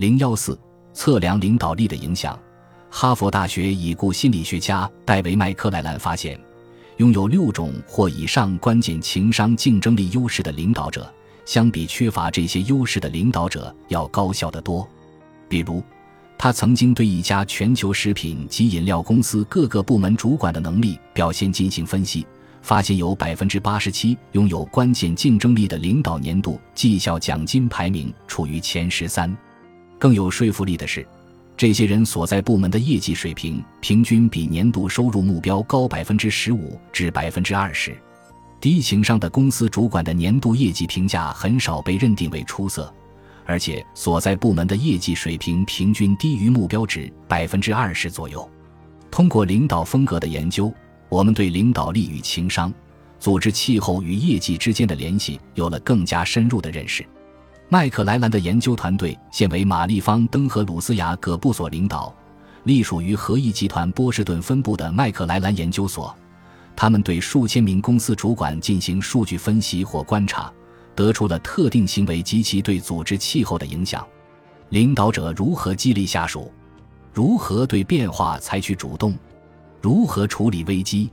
零幺四测量领导力的影响。哈佛大学已故心理学家戴维·麦克莱兰发现，拥有六种或以上关键情商竞争力优势的领导者，相比缺乏这些优势的领导者要高效得多。比如，他曾经对一家全球食品及饮料公司各个部门主管的能力表现进行分析，发现有百分之八十七拥有关键竞争力的领导年度绩效奖金排名处于前十三。更有说服力的是。这些人所在部门的业绩水平平均比年度收入目标高百分之十五至百分之二十。低情商的公司主管的年度业绩评价很少被认定为出色，而且所在部门的业绩水平平均低于目标值百分之二十左右。通过领导风格的研究，我们对领导力与情商、组织气候与业绩之间的联系有了更加深入的认识。麦克莱兰的研究团队现为玛丽芳登和鲁斯雅葛布所领导，隶属于合益集团波士顿分部的麦克莱兰研究所。他们对数千名公司主管进行数据分析或观察，得出了特定行为及其对组织气候的影响。领导者如何激励下属？如何对变化采取主动？如何处理危机？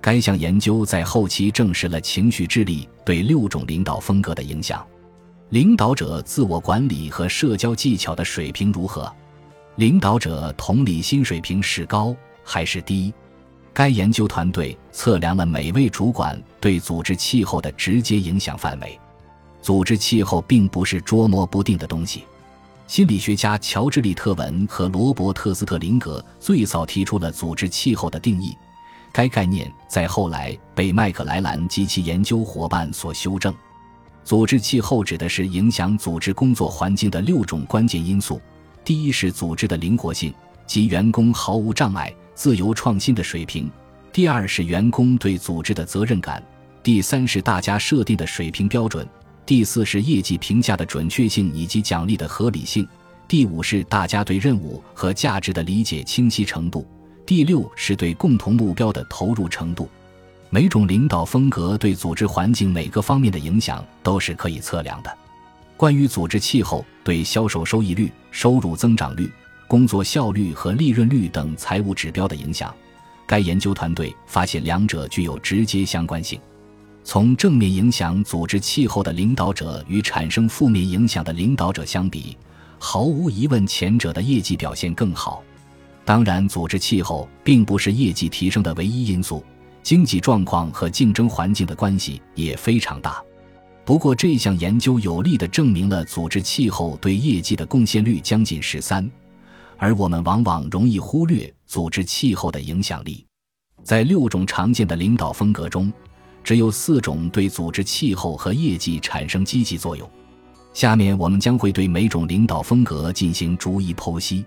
该项研究在后期证实了情绪智力对六种领导风格的影响。领导者自我管理和社交技巧的水平如何？领导者同理心水平是高还是低？该研究团队测量了每位主管对组织气候的直接影响范围。组织气候并不是捉摸不定的东西。心理学家乔治·利特文和罗伯特·斯特林格最早提出了组织气候的定义。该概念在后来被麦克莱兰及其研究伙伴所修正。组织气候指的是影响组织工作环境的六种关键因素：第一是组织的灵活性，即员工毫无障碍、自由创新的水平；第二是员工对组织的责任感；第三是大家设定的水平标准；第四是业绩评价的准确性以及奖励的合理性；第五是大家对任务和价值的理解清晰程度；第六是对共同目标的投入程度。每种领导风格对组织环境每个方面的影响都是可以测量的。关于组织气候对销售收益率、收入增长率、工作效率和利润率等财务指标的影响，该研究团队发现两者具有直接相关性。从正面影响组织气候的领导者与产生负面影响的领导者相比，毫无疑问，前者的业绩表现更好。当然，组织气候并不是业绩提升的唯一因素。经济状况和竞争环境的关系也非常大，不过这项研究有力地证明了组织气候对业绩的贡献率将近十三，而我们往往容易忽略组织气候的影响力。在六种常见的领导风格中，只有四种对组织气候和业绩产生积极作用。下面我们将会对每种领导风格进行逐一剖析。